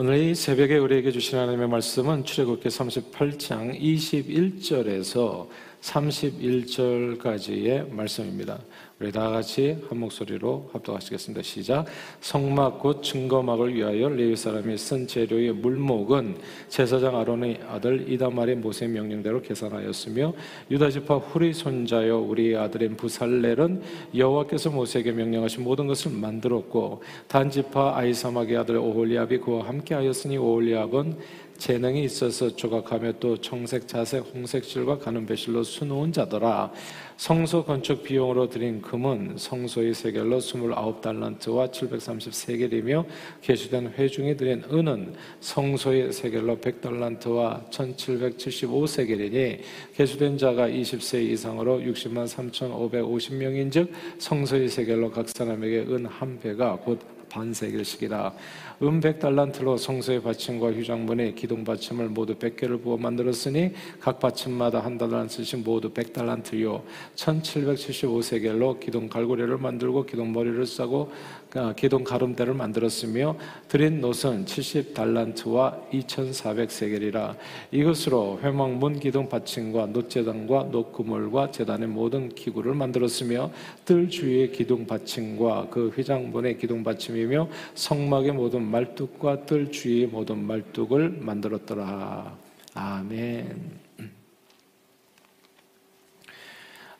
오늘 이 새벽에 우리에게 주신 하나님의 말씀은 출애굽기 38장 21절에서 31절까지의 말씀입니다. 우리 다 같이 한 목소리로 합독하시겠습니다. 시작. 성막 곧 증거막을 위하여 레위 사람이 쓴 재료의 물목은 제사장 아론의 아들 이다말의 모세 명령대로 계산하였으며 유다 지파 후리 손자여 우리 아들인 부살렐은 여호와께서 모세에게 명령하신 모든 것을 만들었고 단 지파 아이사막의 아들 오홀리압이 그와 함께하였으니 오홀리압은 재능이 있어서 조각하며 또 청색, 자색, 홍색 실과 가는 배실로 수놓은 자더라. 성소 건축 비용으로 드린 금은 성소의 세겔로 29달란트와 733겔이며 개수된 회중이 드린 은은 성소의 세겔로 100달란트와 1775세겔이니 개수된 자가 20세 이상으로 60만 3,550명인 즉 성소의 세겔로 각 사람에게 은 한 배가 곧 반세겔씩이라 은백 달란트로 성소의 받침과 휴장문에 기둥 받침을 모두 100개를 부어 만들었으니 각 받침마다 한 달란트씩 모두 100달란트요. 1775세겔로 기둥 갈고리를 만들고 기둥 머리를 싸고 아, 기둥 가름대를 만들었으며 드린 노은 70달란트와 2400세겔이라 이것으로 회막문 기둥 받침과 놋재단과 놋구물과 재단의 모든 기구를 만들었으며 뜰 주위의 기둥 받침과 그 휘장문의 기둥 받침이며 성막의 모든 말뚝과 뜰 주위의 모든 말뚝을 만들었더라. 아멘.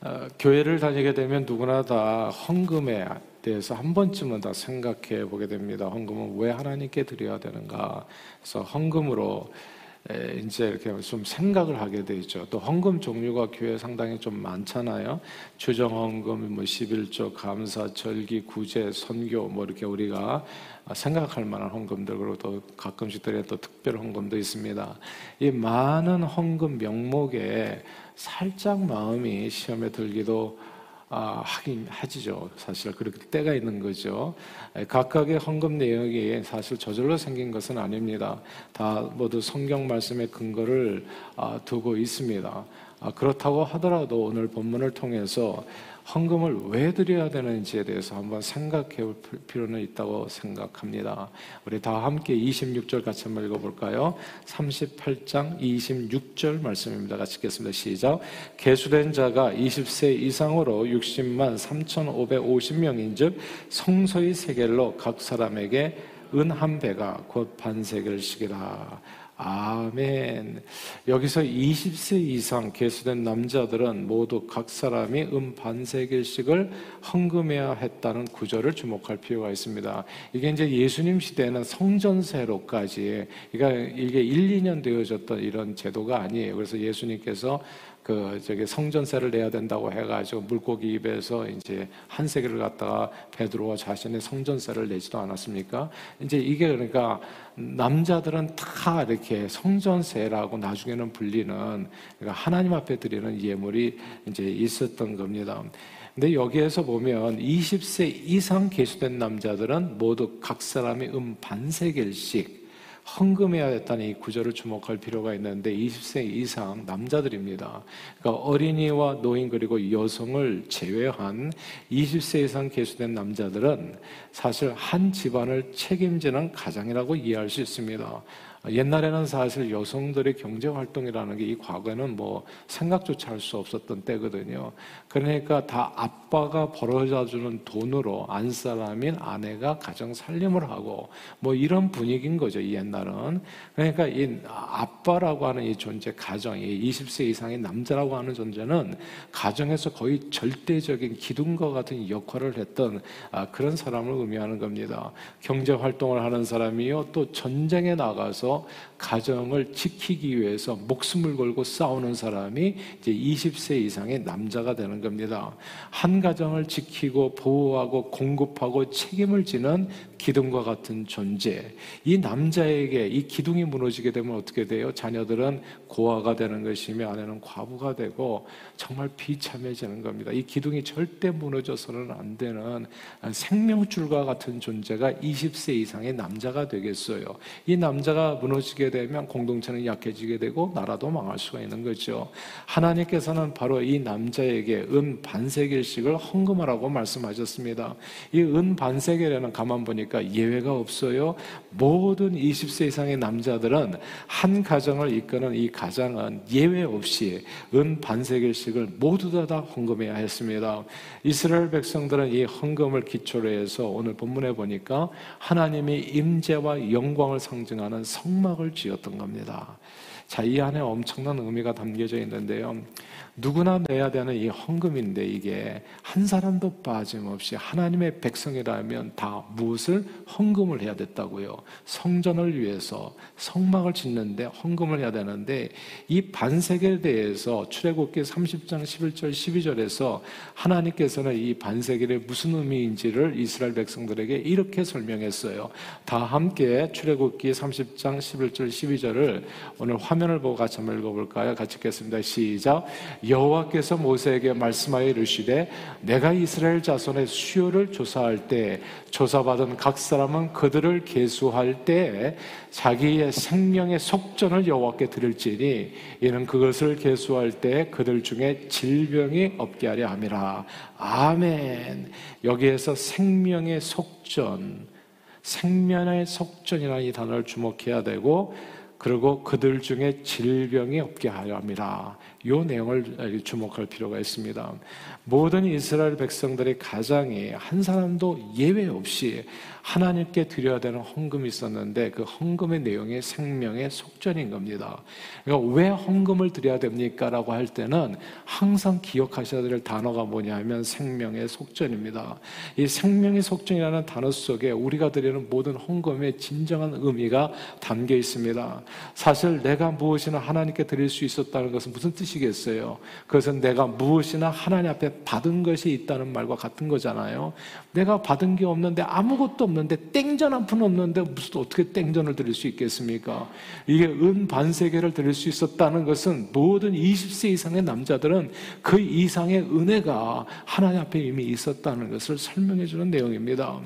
어, 교회를 다니게 되면 누구나 다 헌금에 대해서 한 번쯤은 다 생각해 보게 됩니다. 헌금은 왜 하나님께 드려야 되는가? 그래서 헌금으로 이제 이렇게 좀 생각을 하게 되죠. 또 헌금 종류가 교회 상당히 좀 많잖아요. 주정 헌금, 뭐 11조, 감사, 절기, 구제, 선교, 뭐 이렇게 우리가 생각할 만한 헌금들 그리고 또 가끔씩 드리는 또 특별 헌금도 있습니다. 이 많은 헌금 명목에 살짝 마음이 시험에 들기도 아, 하긴 하지죠. 사실 그렇게 때가 있는 거죠. 각각의 헌금 내용이 사실 저절로 생긴 것은 아닙니다. 다 모두 성경 말씀의 근거를 아, 두고 있습니다. 아, 그렇다고 하더라도 오늘 본문을 통해서 헌금을 왜 드려야 되는지에 대해서 한번 생각해 볼 필요는 있다고 생각합니다. 우리 다 함께 26절 같이 한번 읽어볼까요? 38장 26절 말씀입니다. 같이 읽겠습니다. 시작. 개수된 자가 20세 이상으로 60만 3,550명인 즉 성소의 세겔로 각 사람에게 은 한 배가 곧 반세겔씩이라. 아멘. 여기서 20세 이상 개수된 남자들은 모두 각 사람이 음 반세겔씩을 헌금해야 했다는 구절을 주목할 필요가 있습니다. 이게 이제 예수님 시대에는 성전세로까지, 그러니까 이게 1, 2년 되어졌던 이런 제도가 아니에요. 그래서 예수님께서 그 저기 성전세를 내야 된다고 해가지고 물고기 입에서 이제 한 세계를 갖다가 베드로와 자신의 성전세를 내지도 않았습니까? 이제 이게 그러니까 남자들은 다 이렇게 성전세라고 나중에는 불리는 그러니까 하나님 앞에 드리는 예물이 이제 있었던 겁니다. 근데 여기에서 보면 20세 이상 계수된 남자들은 모두 각 사람이 음 반세겔씩 헌금해야 됐다는 이 구절을 주목할 필요가 있는데 20세 이상 남자들입니다. 그러니까 어린이와 노인 그리고 여성을 제외한 20세 이상 계수된 남자들은 사실 한 집안을 책임지는 가장이라고 이해할 수 있습니다. 옛날에는 사실 여성들의 경제 활동이라는 게 이 과거에는 뭐 생각조차 할 수 없었던 때거든요. 그러니까 다 아빠가 벌어다 주는 돈으로 안 사람인 아내가 가정 살림을 하고 뭐 이런 분위기인 거죠, 이 옛날은. 그러니까 이 아빠라고 하는 이 존재, 가정이 20세 이상의 남자라고 하는 존재는 가정에서 거의 절대적인 기둥과 같은 역할을 했던 아, 그런 사람을 의미하는 겁니다. 경제 활동을 하는 사람이요, 또 전쟁에 나가서 가정을 지키기 위해서 목숨을 걸고 싸우는 사람이 이제 20세 이상의 남자가 되는 겁니다. 한 가정을 지키고 보호하고 공급하고 책임을 지는 기둥과 같은 존재. 이 남자에게 이 기둥이 무너지게 되면 어떻게 돼요? 자녀들은 고아가 되는 것이며 아내는 과부가 되고 정말 비참해지는 겁니다. 이 기둥이 절대 무너져서는 안 되는 생명줄과 같은 존재가 20세 이상의 남자가 되겠어요. 이 남자가 무너지게 되면 공동체는 약해지게 되고 나라도 망할 수가 있는 거죠. 하나님께서는 바로 이 남자에게 은 반세겔씩을 헌금하라고 말씀하셨습니다. 이 은 반세겔에는 가만 보니까 예외가 없어요. 모든 20세 이상의 남자들은 한 가정을 이끄는 이 가장은 예외 없이 은 반세겔씩을 모두 다 헌금해야 했습니다. 이스라엘 백성들은 이 헌금을 기초로 해서 오늘 본문에 보니까 하나님의 임재와 영광을 상징하는 성 막을 지었던 겁니다. 자, 이 안에 엄청난 의미가 담겨져 있는데요. 누구나 내야 되는 이 헌금인데 이게 한 사람도 빠짐없이 하나님의 백성이라면 다 무엇을 헌금을 해야 됐다고요. 성전을 위해서 성막을 짓는데 헌금을 해야 되는데 이 반세계에 대해서 출애굽기 30장 11절 12절에서 하나님께서는 이 반세계의 무슨 의미인지를 이스라엘 백성들에게 이렇게 설명했어요. 다 함께 출애굽기 30장 11절 12절을 오늘 화면을 보고 같이 한번 읽어볼까요? 같이 읽겠습니다. 시작. 여호와께서 모세에게 말씀하여 이르시되 내가 이스라엘 자손의 수요를 조사할 때 조사받은 각 사람은 그들을 계수할 때 자기의 생명의 속전을 여호와께 드릴지니 이는 그것을 계수할 때 그들 중에 질병이 없게 하려 함이라. 아멘. 여기에서 생명의 속전 생명의 속전이라는 이 단어를 주목해야 되고 그리고 그들 중에 질병이 없게 하려 함이라. 이 내용을 주목할 필요가 있습니다. 모든 이스라엘 백성들의 가장이 한 사람도 예외 없이 하나님께 드려야 되는 헌금이 있었는데 그 헌금의 내용이 생명의 속전인 겁니다. 그러니까 왜 헌금을 드려야 됩니까? 라고 할 때는 항상 기억하셔야 될 단어가 뭐냐 하면 생명의 속전입니다. 이 생명의 속전이라는 단어 속에 우리가 드리는 모든 헌금의 진정한 의미가 담겨 있습니다. 사실 내가 무엇이나 하나님께 드릴 수 있었다는 것은 무슨 뜻이겠어요? 그것은 내가 무엇이나 하나님 앞에 받은 것이 있다는 말과 같은 거잖아요. 내가 받은 게 없는데 아무것도 없는데 땡전 한 푼 없는데 무슨 어떻게 땡전을 드릴 수 있겠습니까? 이게 은 반세계를 드릴 수 있었다는 것은 모든 20세 이상의 남자들은 그 이상의 은혜가 하나님 앞에 이미 있었다는 것을 설명해 주는 내용입니다.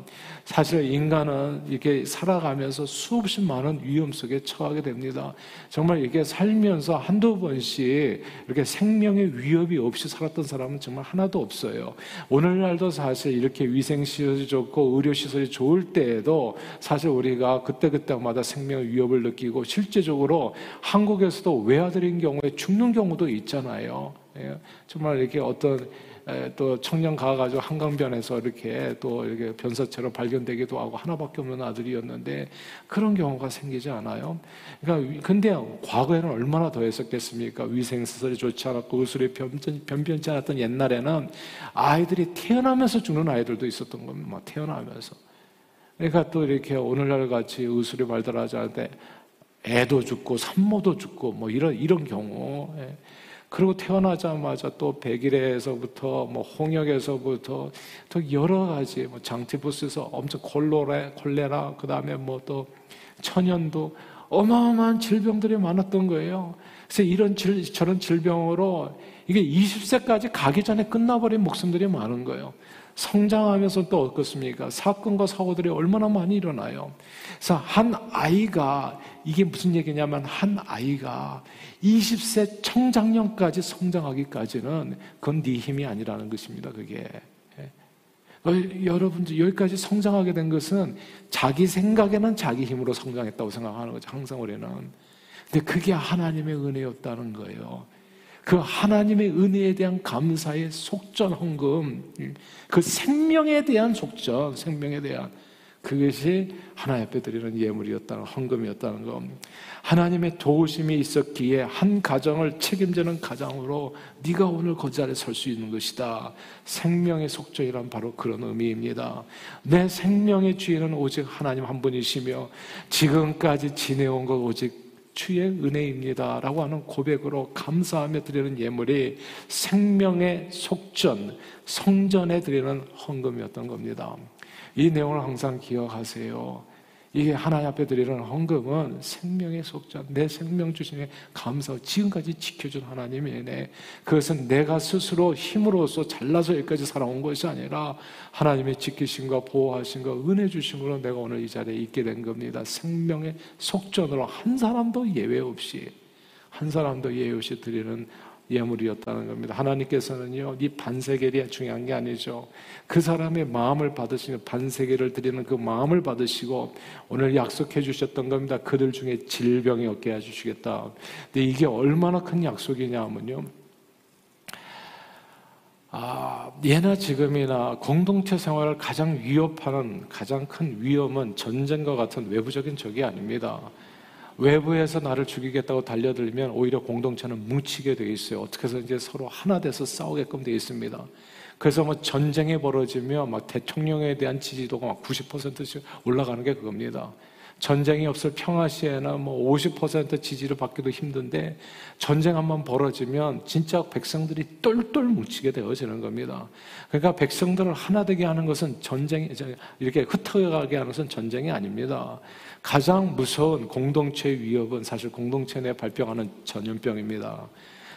사실 인간은 이렇게 살아가면서 수없이 많은 위험 속에 처하게 됩니다. 정말 이게 살면서 한두 번씩 이렇게 생명의 위협이 없이 살았던 사람은 정말 하나도 없어요. 오늘날도 사실 이렇게 위생시설이 좋고 의료시설이 좋을 때에도 사실 우리가 그때그때마다 생명의 위협을 느끼고 실제적으로 한국에서도 외아들인 경우에 죽는 경우도 있잖아요. 예, 정말 이렇게 어떤 또 청년 가가지고 한강변에서 이렇게 또 이렇게 변사체로 발견되기도 하고 하나밖에 없는 아들이었는데 그런 경우가 생기지 않아요. 그러니까 근데 과거에는 얼마나 더 했었겠습니까? 위생 시설이 좋지 않았고 의술이 변변, 변변치 않았던 옛날에는 아이들이 태어나면서 죽는 아이들도 있었던 겁니다. 막 태어나면서. 그러니까 또 이렇게 오늘날 같이 의술이 발달하지 때 애도 죽고 산모도 죽고 뭐 이런 이런 경우. 예. 그리고 태어나자마자 또 백일에서부터 뭐 홍역에서부터 또 여러 가지 뭐 장티푸스에서 엄청 콜로레 콜레라 그다음에 뭐 또 천연도 어마어마한 질병들이 많았던 거예요. 그래서 이런 질, 저런 질병으로 이게 20세까지 가기 전에 끝나버린 목숨들이 많은 거예요. 성장하면서 또 어떻습니까? 사건과 사고들이 얼마나 많이 일어나요. 그래서 한 아이가 이게 무슨 얘기냐면 한 아이가 20세 청장년까지 성장하기까지는 그건 네 힘이 아니라는 것입니다. 그게. 어, 여러분들 여기까지 성장하게 된 것은 자기 생각에는 자기 힘으로 성장했다고 생각하는 거죠. 항상 우리는. 근데 그게 하나님의 은혜였다는 거예요. 그 하나님의 은혜에 대한 감사의 속전 헌금, 그 생명에 대한 속전, 생명에 대한 그것이 하나님 앞에 드리는 예물이었다는 헌금이었다는 것. 하나님의 도우심이 있었기에 한 가정을 책임지는 가장으로 네가 오늘 그 자리에 설 수 있는 것이다. 생명의 속전이란 바로 그런 의미입니다. 내 생명의 주인은 오직 하나님 한 분이시며 지금까지 지내온 것 오직 주의 은혜입니다. 라고 하는 고백으로 감사하며 드리는 예물이 생명의 속전, 성전에 드리는 헌금이었던 겁니다. 이 내용을 항상 기억하세요. 이게 하나님 앞에 드리는 헌금은 생명의 속전, 내 생명 주신에 감사하고 지금까지 지켜준 하나님이네. 그것은 내가 스스로 힘으로써 잘나서 여기까지 살아온 것이 아니라 하나님의 지키심과 보호하심과 은혜 주심으로 내가 오늘 이 자리에 있게 된 겁니다. 생명의 속전으로 한 사람도 예외 없이 한 사람도 예외 없이 드리는 예물이었다는 겁니다. 하나님께서는요, 이 반세겔이 중요한 게 아니죠. 그 사람의 마음을 받으시는 반세겔을 드리는 그 마음을 받으시고 오늘 약속해 주셨던 겁니다. 그들 중에 질병이 없게 해주시겠다. 근데 이게 얼마나 큰 약속이냐면요. 아, 예나 지금이나 공동체 생활을 가장 위협하는 가장 큰 위험은 전쟁과 같은 외부적인 적이 아닙니다. 외부에서 나를 죽이겠다고 달려들면 오히려 공동체는 뭉치게 되어 있어요. 어떻게 해서 이제 서로 하나 돼서 싸우게끔 되어 있습니다. 그래서 뭐 전쟁이 벌어지면 막 대통령에 대한 지지도가 막 90%씩 올라가는 게 그겁니다. 전쟁이 없을 평화 시에나 뭐 50% 지지를 받기도 힘든데 전쟁 한번 벌어지면 진짜 백성들이 똘똘 뭉치게 되어지는 겁니다. 그러니까 백성들을 하나 되게 하는 것은 전쟁이 이렇게 흩어가게 하는 것은 전쟁이 아닙니다. 가장 무서운 공동체의 위협은 사실 공동체 내에 발병하는 전염병입니다.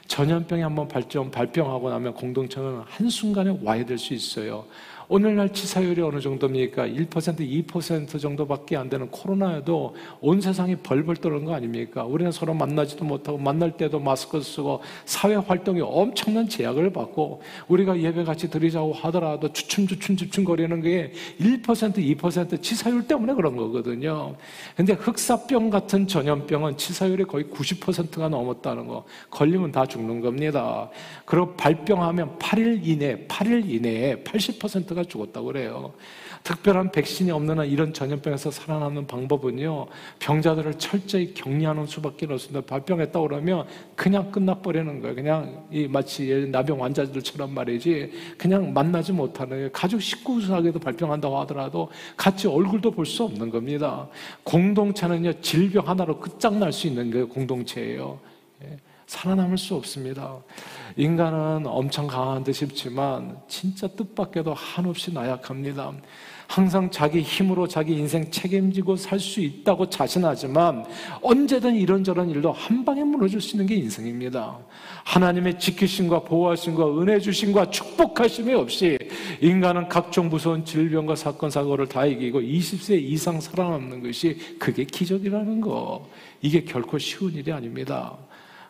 전염병이 한번 발병, 발병하고 나면 공동체는 한순간에 와해될 수 있어요. 오늘날 치사율이 어느 정도입니까? 1%, 2% 정도밖에 안 되는 코로나에도 온 세상이 벌벌 떠는 거 아닙니까? 우리는 서로 만나지도 못하고 만날 때도 마스크 쓰고 사회 활동이 엄청난 제약을 받고 우리가 예배 같이 드리자고 하더라도 주춤주춤 주춤거리는 게 1%, 2% 치사율 때문에 그런 거거든요. 근데 흑사병 같은 전염병은 치사율이 거의 90%가 넘었다는 거. 걸리면 다 죽는 겁니다. 그리고 발병하면 8일 이내, 8일 이내에 80%가 10%가 죽었다고 그래요. 특별한 백신이 없는 한 이런 전염병에서 살아남는 방법은요, 병자들을 철저히 격리하는 수밖에 없습니다. 발병했다 그러면 그냥 끝나버리는 거예요. 그냥 이 마치 나병 환자들처럼 말이지, 그냥 만나지 못하는 가족 식구 사에도 발병한다고 하더라도 같이 얼굴도 볼 수 없는 겁니다. 공동체는요, 질병 하나로 끝장날 수 있는 게 공동체예요. 예. 살아남을 수 없습니다. 인간은 엄청 강한 듯 싶지만 진짜 뜻밖에도 한없이 나약합니다. 항상 자기 힘으로 자기 인생 책임지고 살 수 있다고 자신하지만 언제든 이런저런 일도 한 방에 무너질 수 있는 게 인생입니다. 하나님의 지키심과 보호하심과 은혜 주심과 축복하심이 없이 인간은 각종 무서운 질병과 사건 사고를 다 이기고 20세 이상 살아남는 것이 그게 기적이라는 거. 이게 결코 쉬운 일이 아닙니다.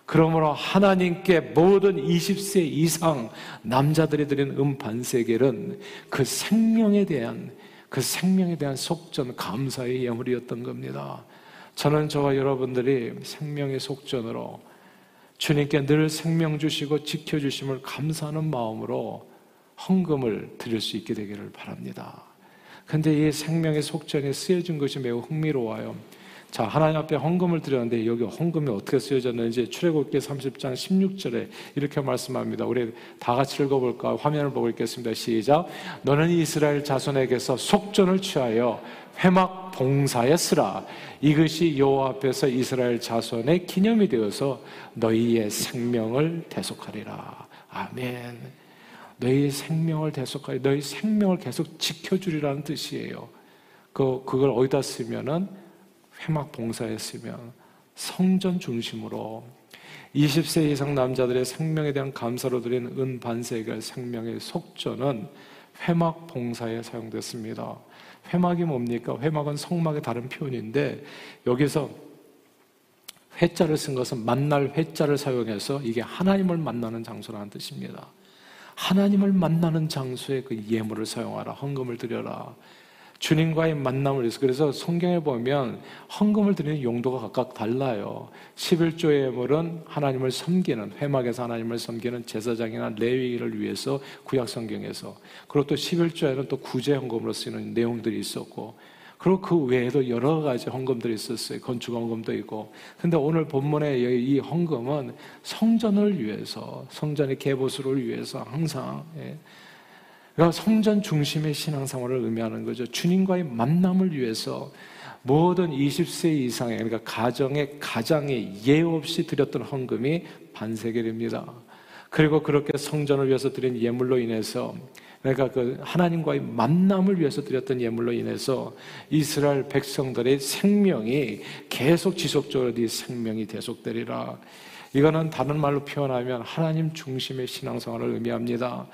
그러므로 하나님께 모든 20세 이상 남자들이 드린 음반세겔은 그 생명에 대한 그 생명에 대한 속전 감사의 예물이었던 겁니다. 저는 저와 여러분들이 생명의 속전으로 주님께 늘 생명 주시고 지켜 주심을 감사하는 마음으로 헌금을 드릴 수 있게 되기를 바랍니다. 근데 이 생명의 속전에 쓰여진 것이 매우 흥미로워요. 자, 하나님 앞에 헌금을 드렸는데 여기 헌금이 어떻게 쓰여졌는지 출애굽기 30장 16절에 이렇게 말씀합니다. 우리 다 같이 읽어볼까? 화면을 보고 읽겠습니다. 시작. 너는 이스라엘 자손에게서 속전을 취하여 회막 봉사에 쓰라. 이것이 여호와 앞에서 이스라엘 자손의 기념이 되어서 너희의 생명을 대속하리라. 아멘. 너희 생명을 대속하리, 너희 생명을 계속 지켜주리라는 뜻이에요. 그, 그걸 어디다 쓰면은 회막 봉사했으면 성전 중심으로 20세 이상 남자들의 생명에 대한 감사로 드린 은반세결 생명의 속전은 회막 봉사에 사용됐습니다. 회막이 뭡니까? 회막은 성막의 다른 표현인데 여기서 회자를 쓴 것은 만날 회자를 사용해서 이게 하나님을 만나는 장소라는 뜻입니다. 하나님을 만나는 장소에 그 예물을 사용하라, 헌금을 드려라. 주님과의 만남을 위해서 그래서 성경에 보면 헌금을 드리는 용도가 각각 달라요. 11조의 예물은 하나님을 섬기는 회막에서 하나님을 섬기는 제사장이나 레위를 위해서 구약 성경에서 그리고 또 11조에는 또 구제 헌금으로 쓰이는 내용들이 있었고 그리고 그 외에도 여러 가지 헌금들이 있었어요. 건축 헌금도 있고. 근데 오늘 본문의 이 헌금은 성전을 위해서 성전의 개보수를 위해서 항상 예. 그러니까 성전 중심의 신앙생활을 의미하는 거죠. 주님과의 만남을 위해서 모든 20세 이상의 그러니까 가정의 가장에 예 없이 드렸던 헌금이 반세겔입니다. 그리고 그렇게 성전을 위해서 드린 예물로 인해서 그러니까 그 하나님과의 만남을 위해서 드렸던 예물로 인해서 이스라엘 백성들의 생명이 계속 지속적으로 네 생명이 계속되리라. 이거는 다른 말로 표현하면 하나님 중심의 신앙생활을 의미합니다.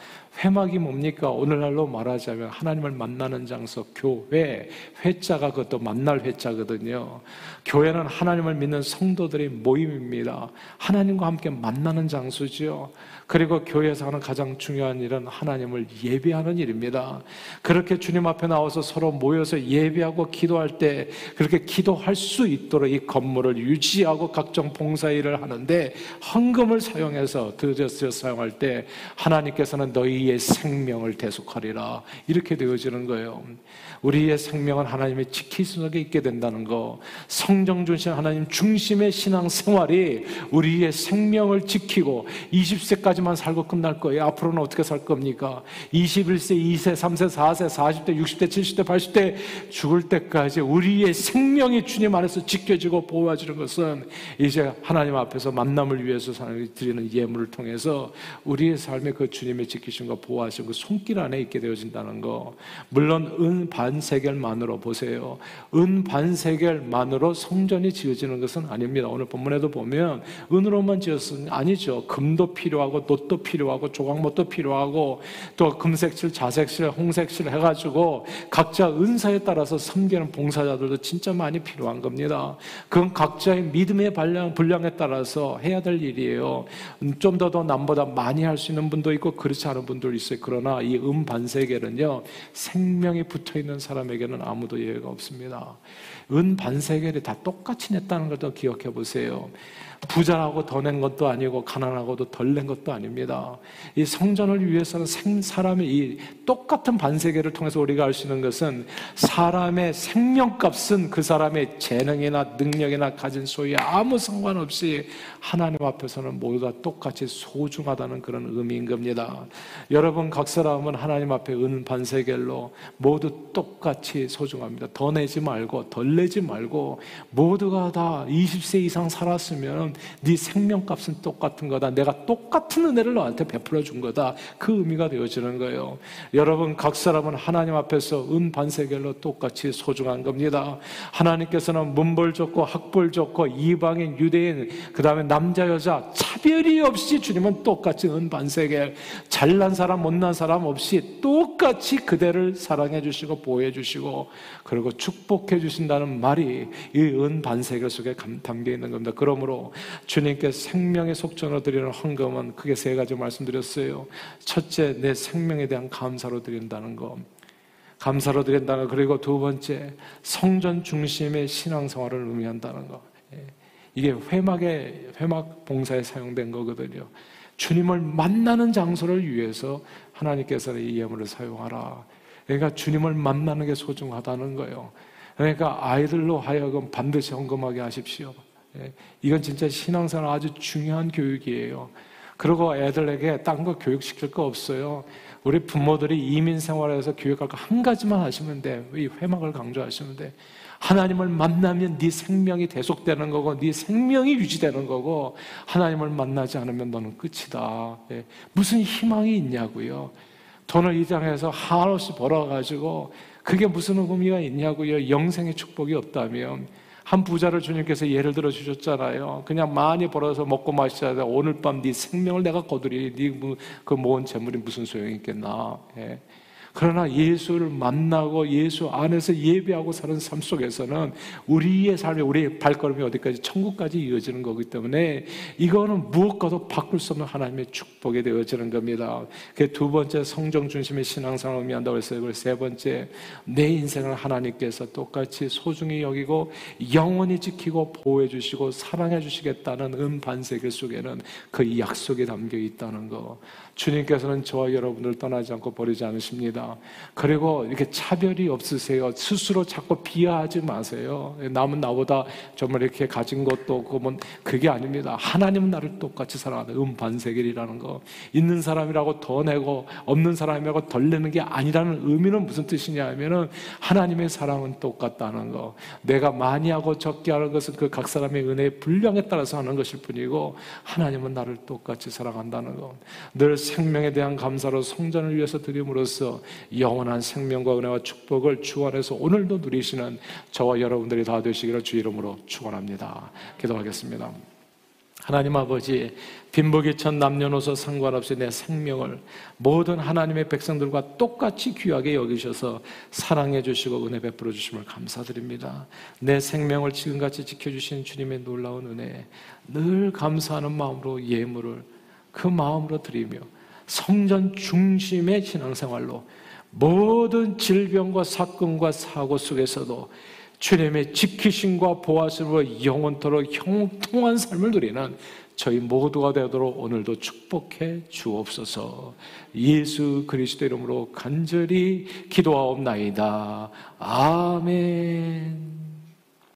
회막이 뭡니까? 오늘날로 말하자면 하나님을 만나는 장소, 교회, 회자가 그것도 만날 회자거든요. 교회는 하나님을 믿는 성도들의 모임입니다. 하나님과 함께 만나는 장소지요. 그리고 교회에서 하는 가장 중요한 일은 하나님을 예배 하는 일입니다. 그렇게 주님 앞에 나와서 서로 모여서 예배하고 기도할 때 그렇게 기도할 수 있도록 이 건물을 유지하고 각종 봉사 일을 하는데 헌금을 사용해서 드려서 사용할 때 하나님께서는 너희의 생명을 대속하리라 이렇게 되어지는 거예요. 우리의 생명은 하나님의 지키 속에 있게 된다는 거. 성정 중심 하나님 중심의 신앙 생활이 우리의 생명을 지키고 20세까지만 살고 끝날 거예요. 앞으로는 어떻게 살 겁니까? 21세, 2세, 3세, 4세, 40대, 60대, 70대, 80대 죽을 때까지 우리의 생명이 주님 안에서 지켜지고 보호해주는 것은 이제 하나님 앞에서 만남을 위해서 드리는 예물을 통해서 우리의 삶에 그 주님의 지키심과 보호하신 그 손길 안에 있게 되어진다는 거. 물론 은, 반, 반세겔만으로 보세요. 은 반세겔만으로 성전이 지어지는 것은 아닙니다. 오늘 본문에도 보면 은으로만 지었으니 아니죠. 금도 필요하고 놋도 필요하고 조각못도 필요하고 또 금 색실, 자색실, 홍색실 해가지고 각자 은사에 따라서 섬기는 봉사자들도 진짜 많이 필요한 겁니다. 그건 각자의 믿음의 분량, 분량에 따라서 해야 될 일이에요. 좀 더 더 남보다 많이 할 수 있는 분도 있고 그렇지 않은 분도 있어요. 그러나 이 음반세겔은요 생명이 붙어 있는 사람에게는 아무도 예외가 없습니다. 은 반세겔이 다 똑같이 냈다는 것도 기억해 보세요. 부자라고 더 낸 것도 아니고 가난하고도 덜 낸 것도 아닙니다. 이 성전을 위해서는 사람의 이 똑같은 반세계를 통해서 우리가 알 수 있는 것은 사람의 생명값은 그 사람의 재능이나 능력이나 가진 소유에 아무 상관없이 하나님 앞에서는 모두 다 똑같이 소중하다는 그런 의미인 겁니다. 여러분 각 사람은 하나님 앞에 은 반세겔로 모두 똑같이 소중합니다. 더 내지 말고 덜 내지 말고 모두가 다 20세 이상 살았으면 네 생명값은 똑같은 거다. 내가 똑같은 은혜를 너한테 베풀어 준 거다. 그 의미가 되어지는 거예요. 여러분 각 사람은 하나님 앞에서 은 반세겔로 똑같이 소중한 겁니다. 하나님께서는 문벌 좋고 학벌 좋고 이방인 유대인 그다음에 남자 여자 차별이 없이 주님은 똑같이 은 반세겔 잘난 사람 못난 사람 없이 똑같이 그대를 사랑해 주시고 보호해 주시고 그리고 축복해 주신다는 말이 이 은 반세겔 속에 담겨 있는 겁니다. 그러므로 주님께 생명의 속전으로 드리는 헌금은 크게 세 가지 말씀드렸어요. 첫째, 내 생명에 대한 감사로 드린다는 것. 감사로 드린다는 것. 그리고 두 번째, 성전 중심의 신앙생활을 의미한다는 것. 예. 이게 회막의, 회막 봉사에 사용된 거거든요. 주님을 만나는 장소를 위해서 하나님께서는 이 예물을 사용하라. 그러니까 주님을 만나는 게 소중하다는 거예요. 그러니까 아이들로 하여금 반드시 헌금하게 하십시오. 예, 이건 진짜 신앙생활 아주 중요한 교육이에요. 그리고 애들에게 딴 거 교육시킬 거 없어요. 우리 부모들이 이민 생활에서 교육할 거 한 가지만 하시면 돼. 이 회막을 강조하시면 돼. 하나님을 만나면 네 생명이 대속되는 거고 네 생명이 유지되는 거고 하나님을 만나지 않으면 너는 끝이다. 예. 무슨 희망이 있냐고요. 돈을 이 땅에서 한없이 벌어가지고 그게 무슨 의미가 있냐고요. 영생의 축복이 없다면 한 부자를 주님께서 예를 들어 주셨잖아요. 그냥 많이 벌어서 먹고 마시자. 오늘 밤 네 생명을 내가 거두리. 네그 모은 재물이 무슨 소용이 있겠나. 예. 그러나 예수를 만나고 예수 안에서 예배하고 사는 삶 속에서는 우리의 삶이 우리의 발걸음이 어디까지 천국까지 이어지는 거기 때문에 이거는 무엇과도 바꿀 수 없는 하나님의 축복이 되어지는 겁니다. 그 두 번째 성정 중심의 신앙생활을 의미한다고 했어요. 그리고 세 번째 내 인생을 하나님께서 똑같이 소중히 여기고 영원히 지키고 보호해 주시고 사랑해 주시겠다는 은반세계 속에는 그 약속이 담겨 있다는 거. 주님께서는 저와 여러분을 떠나지 않고 버리지 않으십니다. 그리고 이렇게 차별이 없으세요. 스스로 자꾸 비하하지 마세요. 남은 나보다 정말 이렇게 가진 것도 없고 뭐 그게 아닙니다. 하나님은 나를 똑같이 사랑하는 음반세겔이라는 거. 있는 사람이라고 더 내고 없는 사람이라고 덜 내는 게 아니라는 의미는 무슨 뜻이냐 하면은 하나님의 사랑은 똑같다는 거. 내가 많이 하고 적게 하는 것은 그 각 사람의 은혜의 분량에 따라서 하는 것일 뿐이고 하나님은 나를 똑같이 사랑한다는 거. 늘 생명에 대한 감사로 성전을 위해서 드림으로써 영원한 생명과 은혜와 축복을 주 안에서 오늘도 누리시는 저와 여러분들이 다 되시기를 주 이름으로 축원합니다. 기도하겠습니다. 하나님 아버지 빈부귀천 남녀노소 상관없이 내 생명을 모든 하나님의 백성들과 똑같이 귀하게 여기셔서 사랑해 주시고 은혜 베풀어 주심을 감사드립니다. 내 생명을 지금같이 지켜주신 주님의 놀라운 은혜 늘 감사하는 마음으로 예물을 그 마음으로 드리며 성전 중심의 신앙생활로 모든 질병과 사건과 사고 속에서도 주님의 지키심과 보호하심으로 영원토록 형통한 삶을 누리는 저희 모두가 되도록 오늘도 축복해 주옵소서. 예수 그리스도 이름으로 간절히 기도하옵나이다. 아멘.